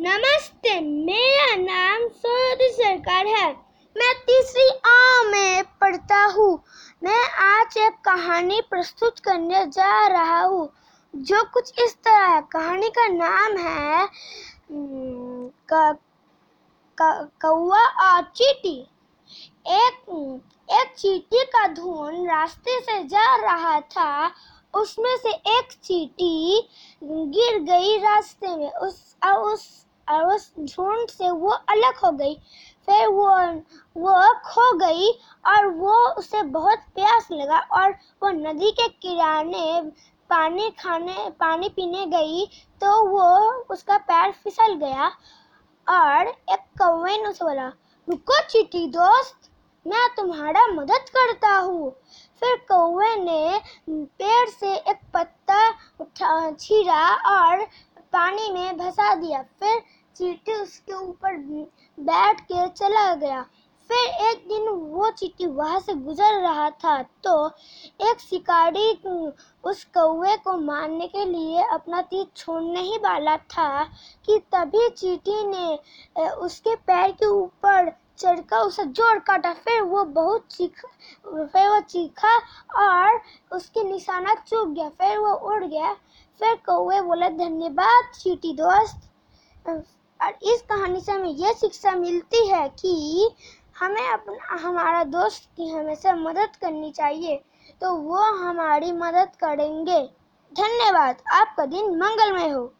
नमस्ते, मेरा नाम सोदी सरकार है। मैं तीसरी आ में पढ़ता हूँ। मैं आज एक कहानी प्रस्तुत करने जा रहा हूँ, जो कुछ इस तरह है। कहानी का नाम है कौआ और चीटी। एक एक चीटी का धुन रास्ते से जा रहा था। उसमें से एक चीटी गिर गई रास्ते में। उस उस और उस झुंड से वो अलग हो गई। फिर वो वो खो गई और वो उसे बहुत प्यास लगा और वो नदी के किनारे पानी खाने, पानी पीने गई तो वो उसका पैर फिसल गया और एक कौवे ने उसे बोला, रुको चीटी दोस्त, मैं तुम्हारा मदद करता हूँ। फिर कौवे ने पेड़ से एक पत्ता छीरा और पानी में भसा दिया। फिर चीटी उसके ऊपर बैठ के चला गया। फिर एक दिन वो चीटी वहाँ से गुजर रहा था तो एक शिकारी उस कौवे को मारने के लिए अपना तीर छोड़ने ही वाला था कि तभी चीटी ने उसके पैर के ऊपर चढ़कर उसे ज़ोर काटा। फिर वो बहुत चीख, फिर वो चीखा और उसके निशाना चुप गया। फिर वो उड़ गया। फिर कौवे बोले, धन्यवाद, चीटी दोस्त। और इस कहानी से हमें यह शिक्षा मिलती है कि हमें अपना, हमारा दोस्त की हमेशा मदद करनी चाहिए तो वो हमारी मदद करेंगे। धन्यवाद, आपका दिन मंगलमय हो।